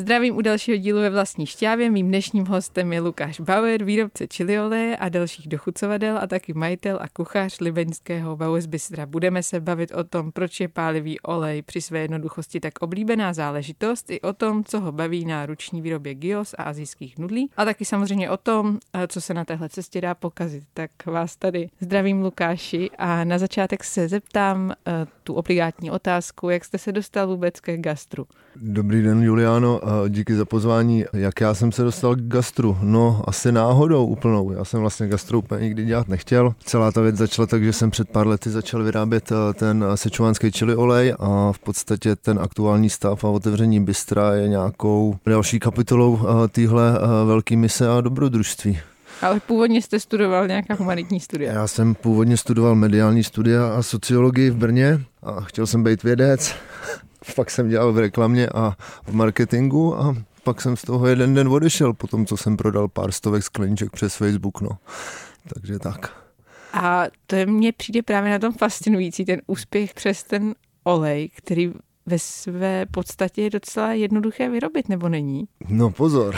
Zdravím u dalšího dílu ve vlastní šťávě. Mým dnešním hostem je Lukáš Bauer, výrobce chili oleje a dalších dochucovadel a taky majitel a kuchař libeňského Bauer Bystra. Budeme se bavit o tom, proč je pálivý olej při své jednoduchosti tak oblíbená záležitost, i o tom, co ho baví na ruční výrobě gyos a azijských nudlí a taky samozřejmě o tom, co se na téhle cestě dá pokazit. Tak vás tady zdravím Lukáši a na začátek se zeptám eh, tu obligátní otázku, jak jste se dostal vůbec ke gastru. Dobrý den, Juliano, díky za pozvání. Jak já jsem se dostal k gastru? No, asi náhodou úplnou. Já jsem vlastně gastro úplně nikdy dělat nechtěl. Celá ta věc začala tak, že jsem před pár lety začal vyrábět eh, ten sečuánský chili olej a v podstatě ten aktuální stav a otevření bystra je nějakou další kapitolou eh, téhle eh, velké mise a dobrodružství. Ale původně jste studoval nějaká humanitní studia. Já jsem původně studoval mediální studia a sociologii v Brně a chtěl jsem být vědec. Pak jsem dělal v reklamě a v marketingu a pak jsem z toho jeden den odešel po tom, co jsem prodal pár stovek skleniček přes Facebook, no. Takže tak. A to je mně přijde právě na tom fascinující, ten úspěch přes ten olej, který ve své podstatě je docela jednoduché vyrobit, nebo není? No pozor.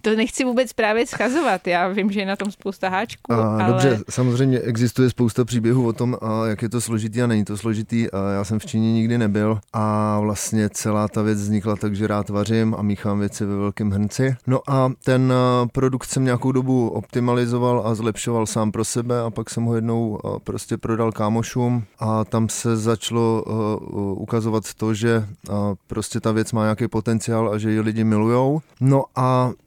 To nechci vůbec právě schazovat. Já vím, že je na tom spousta háčků. A, ale... Dobře, samozřejmě existuje spousta příběhů o tom, a jak je to složitý a není to složitý. A já jsem v Číně nikdy nebyl a vlastně celá ta věc vznikla tak, že rád vařím a míchám věci ve velkém hrnci. No a ten produkt jsem nějakou dobu optimalizoval a zlepšoval sám pro sebe a pak jsem ho jednou prostě prodal kámošům a tam se začalo ukazovat to, že prostě ta věc má nějaký potenciál a že ji lidi milujou. No a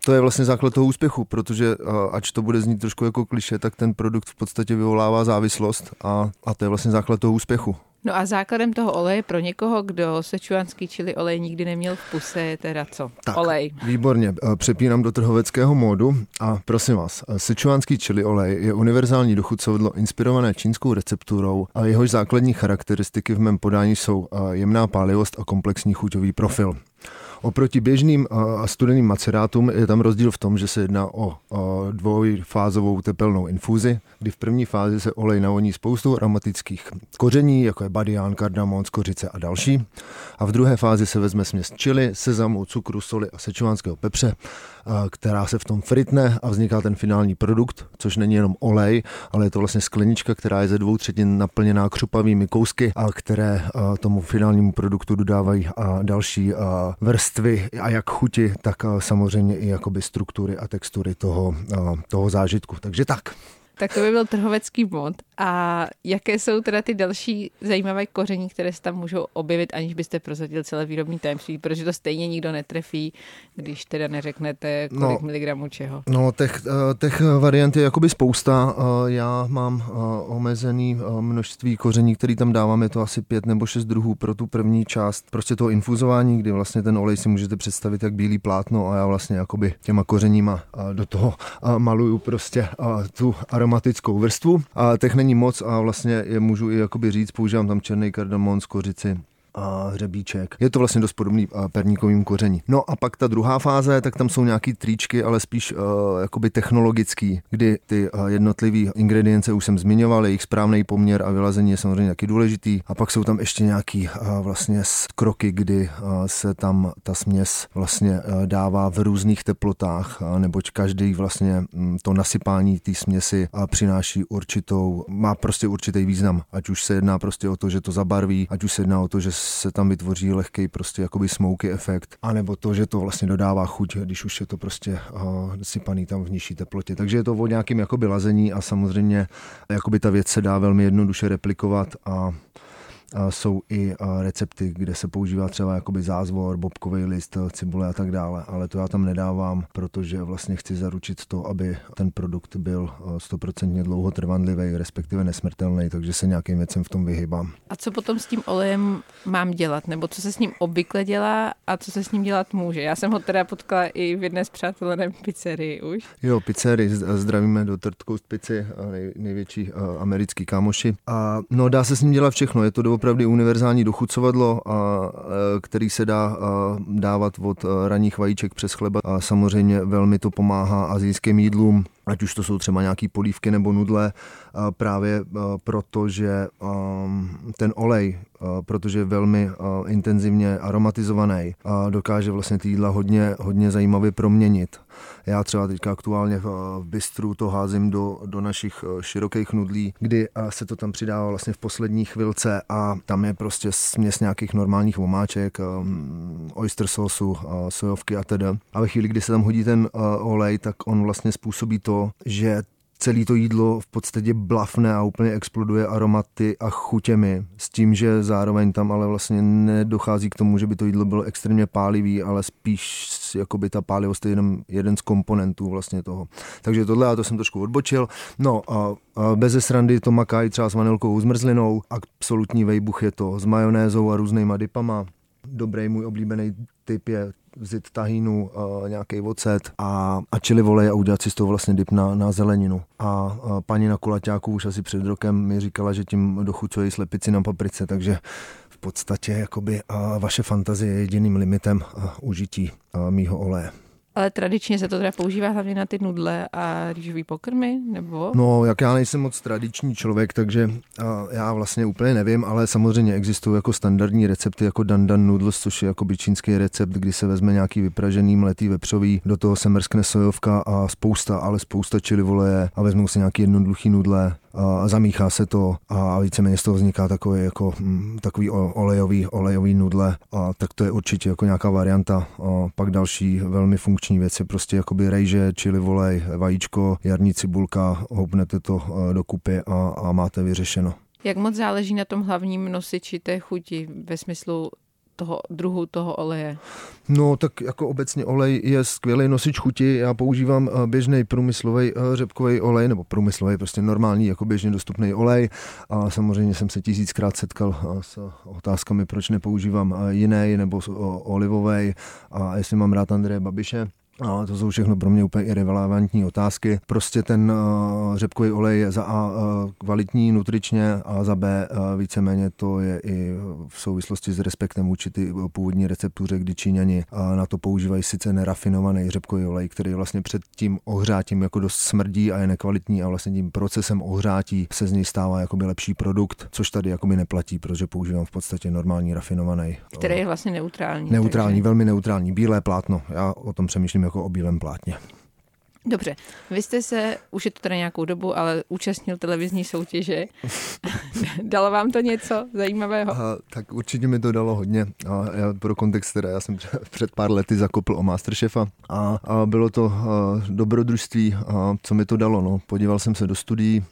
to je vlastně základ toho úspěchu, protože ač to bude znít trošku jako kliše, tak ten produkt v podstatě vyvolává závislost a, a to je vlastně základ toho úspěchu. No a základem toho oleje pro někoho, kdo sečuánský čili olej nikdy neměl v puse, je teda co? Tak, olej. Výborně, přepínám do trhoveckého módu a prosím vás, sečuánský čili olej je univerzální dochucovadlo inspirované čínskou recepturou a jehož základní charakteristiky v mém podání jsou jemná pálivost a komplexní chuťový profil. Oproti běžným a studeným macerátům je tam rozdíl v tom, že se jedná o, dvojfázovou tepelnou infuzi, kdy v první fázi se olej navoní spoustou aromatických koření, jako je badián, kardamon, skořice a další. A v druhé fázi se vezme směs čili, sezamu, cukru, soli a sečovánského pepře, která se v tom fritne a vzniká ten finální produkt, což není jenom olej, ale je to vlastně sklenička, která je ze dvou třetin naplněná křupavými kousky, a které tomu finálnímu produktu dodávají další vrstvy a jak chuti, tak samozřejmě i jakoby struktury a textury toho, toho zážitku. Takže tak. Tak to by byl trhovecký mod. A jaké jsou teda ty další zajímavé koření, které se tam můžou objevit, aniž byste prozadil celé výrobní tajemství, protože to stejně nikdo netrefí, když teda neřeknete, kolik no, miligramů čeho. No, těch, eh, těch variant je jakoby spousta. Eh, já mám eh, omezený množství koření, který tam dávám, je to asi pět nebo šest druhů pro tu první část prostě toho infuzování, kdy vlastně ten olej si můžete představit jak bílý plátno a já vlastně jakoby těma kořeníma do toho maluju prostě tu aromatickou vrstvu. A těch není moc a vlastně je můžu i jakoby říct, používám tam černý kardamon, skořici, a hřebíček. Je to vlastně dost podobný perníkovým koření. No a pak ta druhá fáze, tak tam jsou nějaký tričky, ale spíš uh, jakoby technologický, kdy ty uh, jednotlivé ingredience už jsem zmiňoval, jejich správný poměr a vylazení je samozřejmě taky důležitý. A pak jsou tam ještě nějaký uh, vlastně kroky, kdy uh, se tam ta směs vlastně uh, dává v různých teplotách, uh, neboť každý vlastně um, to nasypání té směsi uh, přináší určitou, má prostě určitý význam, ať už se jedná prostě o to, že to zabarví, ať už se jedná o to, že se tam vytvoří lehký prostě jakoby smoky efekt, anebo to, že to vlastně dodává chuť, když už je to prostě uh, sypaný tam v nižší teplotě. Takže je to o nějakém jakoby lazení a samozřejmě jakoby ta věc se dá velmi jednoduše replikovat a jsou i recepty, kde se používá třeba jakoby zázvor, bobkový list, cibule a tak dále, ale to já tam nedávám, protože vlastně chci zaručit to, aby ten produkt byl stoprocentně dlouhotrvanlivý, respektive nesmrtelný, takže se nějakým věcem v tom vyhybám. A co potom s tím olejem mám dělat, nebo co se s ním obvykle dělá a co se s ním dělat může? Já jsem ho teda potkala i v jedné z přátelé pizzerii už. Jo, pizzerii, zdravíme do Third Coast Pizzy, nej, největší americký kámoši. A no dá se s ním dělat všechno, je to opravdu univerzální dochucovadlo, a, který se dá dávat od raných vajíček přes chleba. A samozřejmě velmi to pomáhá azijským jídlům, ať už to jsou třeba nějaký polívky nebo nudle, právě proto, že ten olej, protože je velmi intenzivně aromatizovaný, dokáže vlastně ty jídla hodně, hodně zajímavě proměnit. Já třeba teďka aktuálně v bistru to házím do, do našich širokých nudlí, kdy se to tam přidává vlastně v poslední chvilce a tam je prostě směs nějakých normálních omáček, oyster sausu, sojovky a tedy. A ve chvíli, kdy se tam hodí ten olej, tak on vlastně způsobí to, že celé to jídlo v podstatě blafne a úplně exploduje aromaty a chutěmi, s tím, že zároveň tam ale vlastně nedochází k tomu, že by to jídlo bylo extrémně pálivý, ale spíš jako by ta pálivost je jenom jeden z komponentů vlastně toho. Takže tohle já to jsem trošku odbočil. No a, a bez srandy to makají třeba s vanilkou zmrzlinou, absolutní vejbuch je to s majonézou a různýma dipama. Dobrý můj oblíbený typ je vzít tahínu, uh, nějaký ocet a, a čili volej a udělat si z toho vlastně dip na, na zeleninu. A uh, paní na kulaťáku už asi před rokem mi říkala, že tím dochucují slepici na paprice, takže v podstatě jakoby uh, vaše fantazie je jediným limitem uh, užití uh, mýho oleje. Ale tradičně se to teda používá hlavně na ty nudle a rýžový pokrmy, nebo? No, jak já nejsem moc tradiční člověk, takže já vlastně úplně nevím, ale samozřejmě existují jako standardní recepty jako dandan noodles, což je jako čínský recept, kdy se vezme nějaký vypražený mletý vepřový, do toho se mrskne sojovka a spousta, ale spousta čili voleje a vezmou si nějaký jednoduchý nudle, a zamíchá se to a víceméně z toho vzniká takový, jako, mm, takový olejový, olejový nudle a tak to je určitě jako nějaká varianta. A pak další velmi funkční věci, prostě jakoby rejže, čili volej, vajíčko, jarní cibulka, houpnete to dokupy a, a máte vyřešeno. Jak moc záleží na tom hlavním nosiči té chuti ve smyslu toho druhu toho oleje? No tak jako obecně olej je skvělý nosič chuti. Já používám eh, běžný průmyslový eh, řepkový olej, nebo průmyslový, prostě normální, jako běžně dostupný olej. A samozřejmě jsem se tisíckrát setkal eh, s otázkami, proč nepoužívám jiný nebo olivový a jestli mám rád Andreje Babiše. A to jsou všechno pro mě úplně irrelevantní otázky. Prostě ten uh, řepkový olej je za A uh, kvalitní nutričně a za B uh, víceméně to je i v souvislosti s respektem vůči ty původní receptuře, kdy Číňani uh, na to používají sice nerafinovaný řepkový olej, který vlastně před tím ohřátím jako dost smrdí a je nekvalitní a vlastně tím procesem ohřátí se z něj stává jakoby lepší produkt, což tady jakoby neplatí, protože používám v podstatě normální rafinovaný. Který je vlastně neutrální. Neutrální, takže... velmi neutrální, bílé plátno. Já o tom přemýšlím jako o bílém plátně. Dobře, vy jste se, už je to teda nějakou dobu, ale účastnil televizní soutěže. dalo vám to něco zajímavého? A, tak určitě mi to dalo hodně. A já pro kontext teda, já jsem před pár lety zakopl o Masterchefa a, a bylo to a, dobrodružství, a co mi to dalo. No. Podíval jsem se do studií,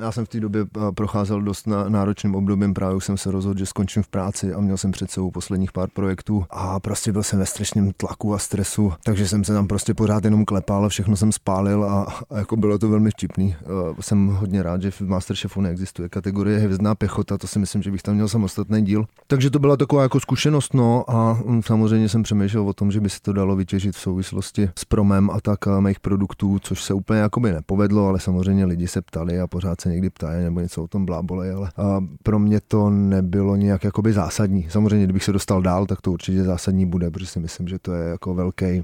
já jsem v té době procházel dost náročným obdobím, právě jsem se rozhodl, že skončím v práci a měl jsem před sebou posledních pár projektů a prostě byl jsem ve strašném tlaku a stresu, takže jsem se tam prostě pořád jenom klepal, všechno jsem spálil a, a jako bylo to velmi vtipný. Jsem hodně rád, že v Masterchefu neexistuje kategorie hvězdná pěchota, to si myslím, že bych tam měl samostatný díl. Takže to byla taková jako zkušenost, no a mm, samozřejmě jsem přemýšlel o tom, že by se to dalo vytěžit v souvislosti s promem a tak mých produktů, což se úplně jakoby nepovedlo, ale samozřejmě lidi se ptali a pořád se někdy ptají nebo něco o tom blábolej, ale a pro mě to nebylo nějak jakoby zásadní. Samozřejmě, kdybych se dostal dál, tak to určitě zásadní bude, protože si myslím, že to je jako velký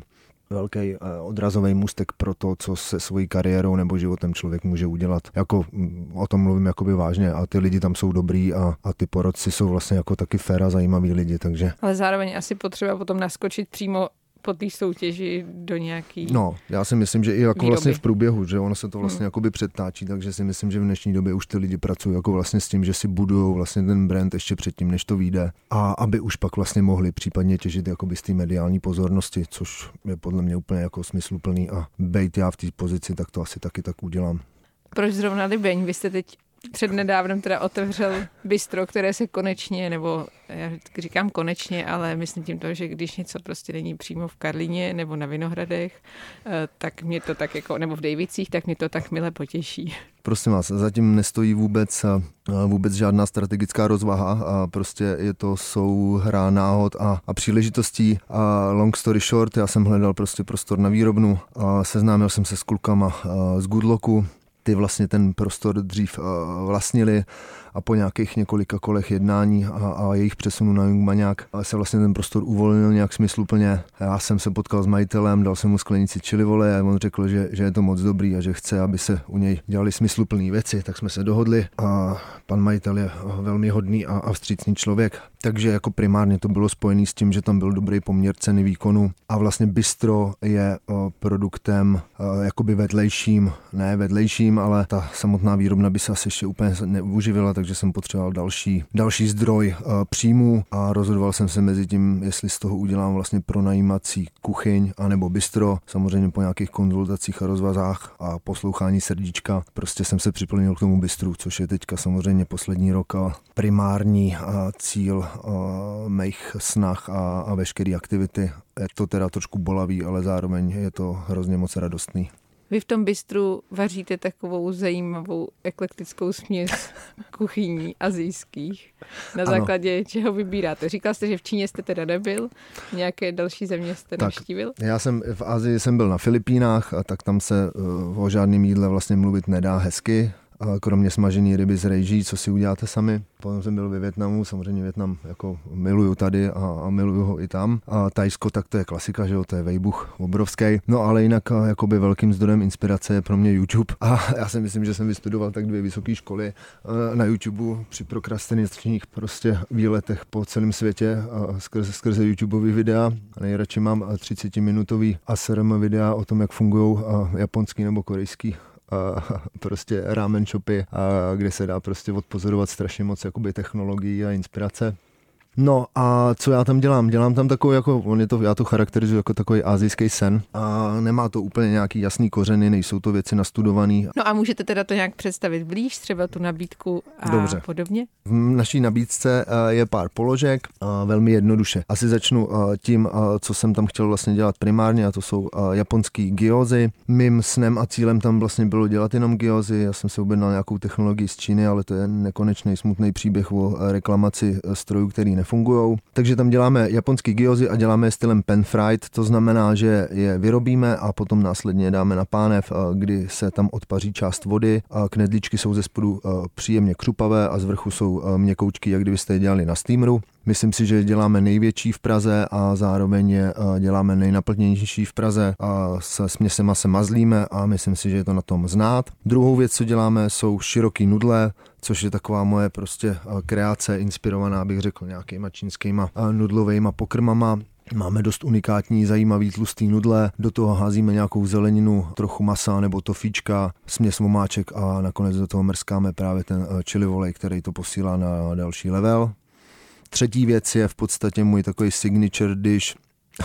velký eh, odrazový můstek pro to, co se svojí kariérou nebo životem člověk může udělat. Jako mm, o tom mluvím jakoby vážně a ty lidi tam jsou dobrý a, a ty porodci jsou vlastně jako taky fér a zajímaví lidi, takže. Ale zároveň asi potřeba potom naskočit přímo po té soutěži do nějaký. No, já si myslím, že i jako výroby. vlastně v průběhu, že ono se to vlastně hmm. jakoby přetáčí, takže si myslím, že v dnešní době už ty lidi pracují jako vlastně s tím, že si budují vlastně ten brand ještě předtím, než to vyjde a aby už pak vlastně mohli případně těžit jakoby z té mediální pozornosti, což je podle mě úplně jako smysluplný a bejt já v té pozici, tak to asi taky tak udělám. Proč zrovna Libeň? Vy jste teď před nedávnem teda otevřel bistro, které se konečně, nebo já říkám konečně, ale myslím tím to, že když něco prostě není přímo v Karlině nebo na Vinohradech, eh, tak mě to tak jako, nebo v Dejvicích, tak mě to tak mile potěší. Prosím vás, zatím nestojí vůbec, eh, vůbec žádná strategická rozvaha a prostě je to souhra náhod a, a příležitostí. A long story short, já jsem hledal prostě prostor na výrobnu a seznámil jsem se s klukama z Goodlocku, ty vlastně ten prostor dřív vlastnili a po nějakých několika kolech jednání a, a jejich přesunu na Jungmaňák se vlastně ten prostor uvolnil nějak smysluplně. Já jsem se potkal s majitelem, dal jsem mu sklenici čili vole a on řekl, že, že je to moc dobrý a že chce, aby se u něj dělali smysluplné věci, tak jsme se dohodli a pan majitel je velmi hodný a, a vstřícný člověk. Takže jako primárně to bylo spojené s tím, že tam byl dobrý poměr ceny výkonu a vlastně bistro je produktem jakoby vedlejším, ne vedlejším, ale ta samotná výrobna by se asi ještě úplně neuživila, takže jsem potřeboval další, další zdroj příjmu a rozhodoval jsem se mezi tím, jestli z toho udělám vlastně pronajímací kuchyň anebo bistro. Samozřejmě po nějakých konzultacích a rozvazách a poslouchání srdíčka prostě jsem se připlnil k tomu bistru, což je teďka samozřejmě poslední rok a primární cíl mých snah a, a veškeré aktivity. Je to teda trošku bolavý, ale zároveň je to hrozně moc radostný. Vy v tom bistru vaříte takovou zajímavou eklektickou směs kuchyní azijských. Na ano. základě čeho vybíráte? Říkal jste, že v Číně jste teda nebyl, nějaké další země jste tak, navštívil? Já jsem v Azii jsem byl na Filipínách a tak tam se uh, o žádném jídle vlastně mluvit nedá hezky kromě smažený ryby z rejží, co si uděláte sami. Potom jsem byl ve Větnamu, samozřejmě Větnam jako miluju tady a, a miluju ho i tam. A Tajsko, tak to je klasika, že jo, to je vejbuch obrovský. No ale jinak jakoby velkým zdrojem inspirace je pro mě YouTube. A já si myslím, že jsem vystudoval tak dvě vysoké školy na YouTube při prokrastinačních prostě výletech po celém světě skrze, skrze YouTubeový videa. Nejradši mám 30 minutový ASRM videa o tom, jak fungují japonský nebo korejský prostě ramen shopy, kde se dá prostě odpozorovat strašně moc jakoby technologií a inspirace. No a co já tam dělám? Dělám tam takový, jako, on je to, já to charakterizuji jako takový azijský sen a nemá to úplně nějaký jasný kořeny, nejsou to věci nastudované. No a můžete teda to nějak představit blíž, třeba tu nabídku a Dobře. podobně? V naší nabídce eh, je pár položek, eh, velmi jednoduše. Asi začnu eh, tím, co jsem tam chtěl vlastně dělat primárně a to jsou japonský gyozy. Mým snem a cílem tam vlastně bylo dělat jenom gyozy, já jsem se objednal nějakou technologii z Číny, ale to je nekonečný smutný příběh o reklamaci strojů, který nefungují. Takže tam děláme japonský gyozy a děláme je stylem pan fried, to znamená, že je vyrobíme a potom následně dáme na pánev, kdy se tam odpaří část vody. Knedlíčky jsou ze spodu příjemně křupavé a z vrchu jsou měkoučky, jak kdybyste je dělali na steameru. Myslím si, že děláme největší v Praze a zároveň je děláme nejnaplněnější v Praze a se směsema se mazlíme a myslím si, že je to na tom znát. Druhou věc, co děláme, jsou široký nudle, což je taková moje prostě kreace inspirovaná, bych řekl, nějakýma čínskýma nudlovejma pokrmama. Máme dost unikátní, zajímavý tlustý nudle, do toho házíme nějakou zeleninu, trochu masa nebo tofíčka, směs vomáček a nakonec do toho mrskáme právě ten chili volej, který to posílá na další level. Třetí věc je v podstatě můj takový signature dish,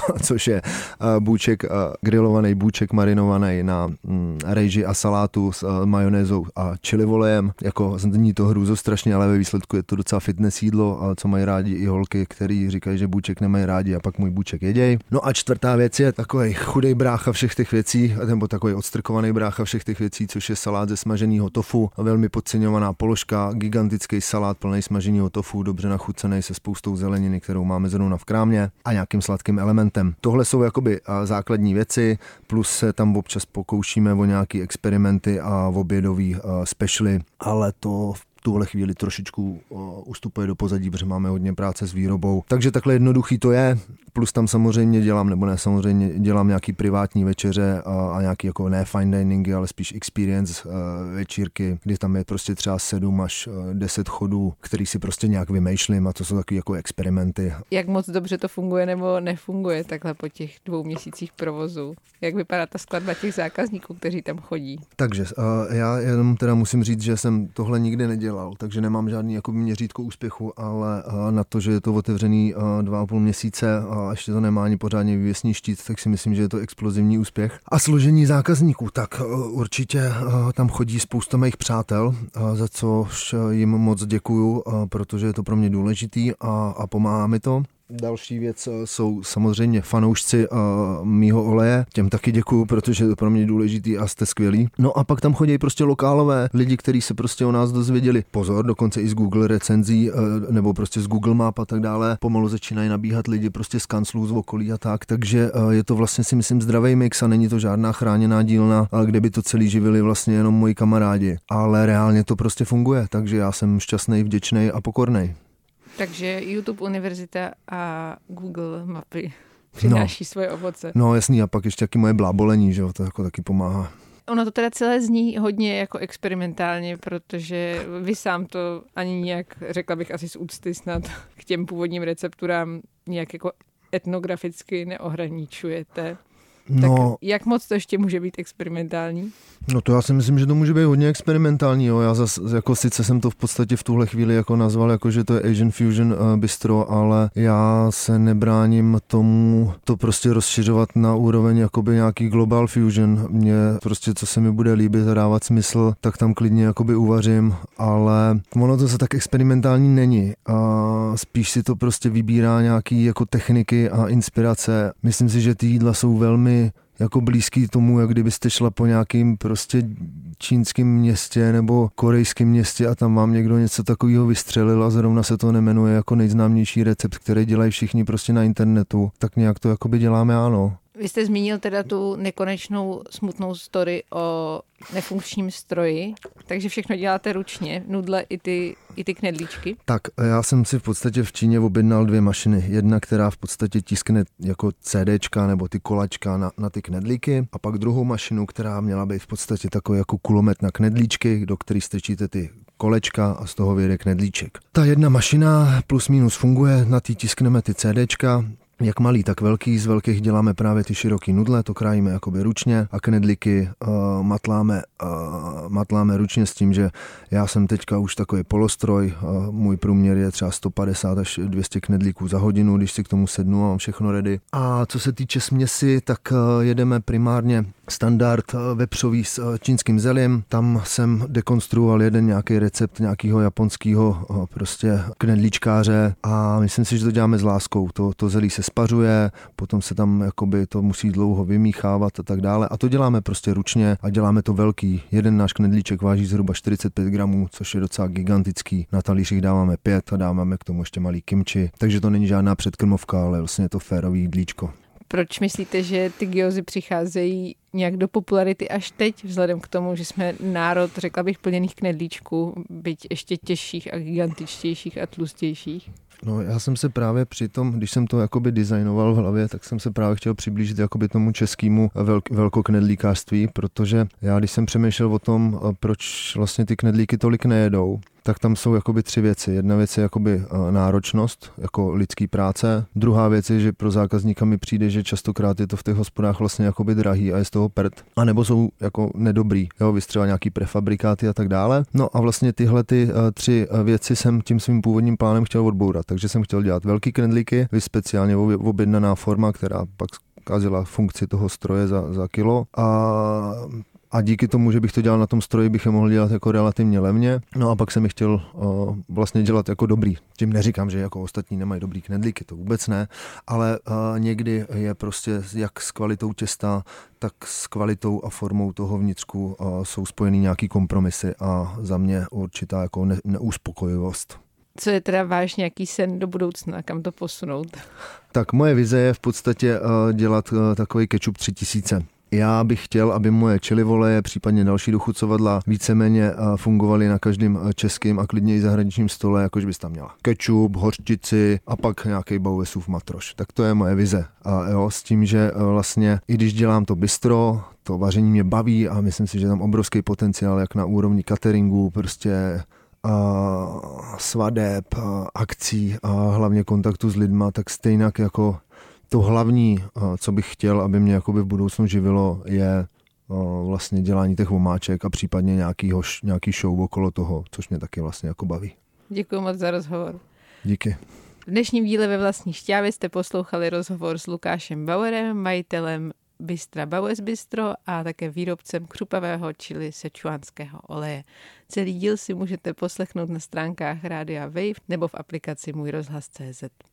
což je eh, bůček, eh, grilovaný bůček marinovaný na mm, rejži a salátu s eh, majonézou a chili volejem. Jako zní to hrůzo strašně, ale ve výsledku je to docela fitness jídlo, co mají rádi i holky, který říkají, že bůček nemají rádi a pak můj bůček jeděj. No a čtvrtá věc je takový chudej brácha všech těch věcí, nebo takový odstrkovaný brácha všech těch věcí, což je salát ze smaženého tofu, velmi podceňovaná položka, gigantický salát plný smaženého tofu, dobře nachucený se spoustou zeleniny, kterou máme zrovna v krámě a nějakým sladkým elementem elementem. Tohle jsou jakoby základní věci, plus se tam občas pokoušíme o nějaký experimenty a obědový specialy, ale to v tuhle chvíli trošičku ustupuje do pozadí, protože máme hodně práce s výrobou. Takže takhle jednoduchý to je. Plus tam samozřejmě dělám, nebo ne samozřejmě, dělám nějaký privátní večeře a, a nějaký jako ne fine diningy, ale spíš experience uh, večírky, kdy tam je prostě třeba 7 až 10 chodů, který si prostě nějak vymýšlím a to jsou takové jako experimenty. Jak moc dobře to funguje nebo nefunguje takhle po těch dvou měsících provozu? Jak vypadá ta skladba těch zákazníků, kteří tam chodí? Takže uh, já jenom teda musím říct, že jsem tohle nikdy nedělal, takže nemám žádný jako měřítko úspěchu, ale uh, na to, že je to otevřený uh, dva a půl měsíce a a ještě to nemá ani pořádně vyvěsní štít, tak si myslím, že je to explozivní úspěch. A složení zákazníků, tak eh, určitě eh, tam chodí spousta mých přátel, eh, za což jim moc děkuju, protože je to pro mě důležitý a, a pomáhá mi to. Další věc uh, jsou samozřejmě fanoušci uh, mýho oleje. Těm taky děkuju, protože to pro mě důležitý a jste skvělí. No a pak tam chodí prostě lokálové lidi, kteří se prostě o nás dozvěděli. Pozor, dokonce i z Google recenzí uh, nebo prostě z Google Map a tak dále. Pomalu začínají nabíhat lidi prostě z kanclů, z okolí a tak. Takže je to vlastně si myslím zdravý mix a není to žádná chráněná dílna, kde by to celý živili vlastně jenom moji kamarádi. Ale reálně to prostě funguje, takže já jsem šťastný, vděčný a pokorný. Takže YouTube univerzita a Google mapy přináší no. svoje ovoce. No jasný, a pak ještě taky moje blábolení, že jo, to jako taky pomáhá. Ono to teda celé zní hodně jako experimentálně, protože vy sám to ani nějak, řekla bych asi z úcty snad, k těm původním recepturám nějak jako etnograficky neohraničujete. No, tak jak moc to ještě může být experimentální? No to já si myslím, že to může být hodně experimentální. Jo. Já zase jako sice jsem to v podstatě v tuhle chvíli jako nazval, jako že to je Asian Fusion uh, Bistro, ale já se nebráním tomu to prostě rozšiřovat na úroveň jakoby nějaký Global Fusion. Mně prostě, co se mi bude líbit a dávat smysl, tak tam klidně jakoby uvařím, ale ono to se tak experimentální není. A spíš si to prostě vybírá nějaký jako techniky a inspirace. Myslím si, že ty jídla jsou velmi jako blízký tomu, jak kdybyste šla po nějakým prostě čínském městě nebo korejském městě a tam vám někdo něco takového vystřelil a zrovna se to nemenuje jako nejznámější recept, který dělají všichni prostě na internetu, tak nějak to jakoby děláme ano. Vy jste zmínil teda tu nekonečnou smutnou story o nefunkčním stroji, takže všechno děláte ručně, nudle i ty, i ty knedlíčky. Tak já jsem si v podstatě v Číně objednal dvě mašiny. Jedna, která v podstatě tiskne jako CDčka nebo ty kolačka na, na ty knedlíky a pak druhou mašinu, která měla být v podstatě takový jako kulomet na knedlíčky, do který strčíte ty kolečka a z toho vyjde knedlíček. Ta jedna mašina plus minus funguje, na ty tiskneme ty CDčka, jak malý, tak velký. Z velkých děláme právě ty široký nudle, to krájíme jakoby ručně a knedlíky uh, matláme, uh, matláme ručně s tím, že já jsem teďka už takový polostroj, uh, můj průměr je třeba 150 až 200 knedlíků za hodinu, když si k tomu sednu a mám všechno ready. A co se týče směsi, tak uh, jedeme primárně standard vepřový s čínským zelím. Tam jsem dekonstruoval jeden nějaký recept nějakého japonského prostě knedlíčkáře a myslím si, že to děláme s láskou. To, to zelí se spařuje, potom se tam jakoby to musí dlouho vymíchávat a tak dále. A to děláme prostě ručně a děláme to velký. Jeden náš knedlíček váží zhruba 45 gramů, což je docela gigantický. Na talířích dáváme pět a dáváme k tomu ještě malý kimči. Takže to není žádná předkrmovka, ale vlastně je to férový jídlíčko. Proč myslíte, že ty gyozy přicházejí nějak do popularity až teď, vzhledem k tomu, že jsme národ, řekla bych, plněných knedlíčků, byť ještě těžších a gigantičtějších a tlustějších? No já jsem se právě při tom, když jsem to jakoby designoval v hlavě, tak jsem se právě chtěl přiblížit jakoby tomu českému velk, velkoknedlíkářství, protože já když jsem přemýšlel o tom, proč vlastně ty knedlíky tolik nejedou, tak tam jsou jakoby tři věci. Jedna věc je jakoby eh, náročnost, jako lidský práce. Druhá věc je, že pro zákazníka mi přijde, že častokrát je to v těch hospodách vlastně jakoby drahý a je z toho prd. A nebo jsou jako nedobrý, jo, vystřeba nějaký prefabrikáty a tak dále. No a vlastně tyhle ty uh, tři eh, věci jsem tím svým původním plánem chtěl odbourat. Takže jsem chtěl dělat velký knedlíky, speciálně objednaná forma, která pak kazila funkci toho stroje za, za kilo a a díky tomu, že bych to dělal na tom stroji, bych je mohl dělat jako relativně levně. No a pak jsem je chtěl uh, vlastně dělat jako dobrý. Tím neříkám, že jako ostatní nemají dobrý knedlíky, to vůbec ne, ale uh, někdy je prostě jak s kvalitou těsta, tak s kvalitou a formou toho vnitřku uh, jsou spojeny nějaký kompromisy a za mě určitá jako ne- neuspokojivost. Co je teda váš nějaký sen do budoucna, kam to posunout? Tak moje vize je v podstatě dělat takový ketchup 3000. Já bych chtěl, aby moje čili voleje, případně další dochucovadla víceméně eh, fungovaly na každém eh, českém a klidně i zahraničním stole, jakož bys tam měla kečup, hořčici a pak nějaký bauvesův matroš. Tak to je moje vize. A jo, s tím, že eh, vlastně i když dělám to bistro, to vaření mě baví a myslím si, že tam obrovský potenciál jak na úrovni cateringu, prostě a svadeb, a akcí a hlavně kontaktu s lidma, tak stejně jako to hlavní, eh, co bych chtěl, aby mě jakoby v budoucnu živilo, je eh, vlastně dělání těch omáček a případně nějaký, hoš, nějaký show okolo toho, což mě taky vlastně jako baví. Děkuji moc za rozhovor. Díky. V dnešním díle ve vlastní šťávě jste poslouchali rozhovor s Lukášem Bauerem, majitelem Bystra Bauers Bistro a také výrobcem křupavého čili sečuánského oleje. Celý díl si můžete poslechnout na stránkách Rádia Wave nebo v aplikaci Můj rozhlas.cz.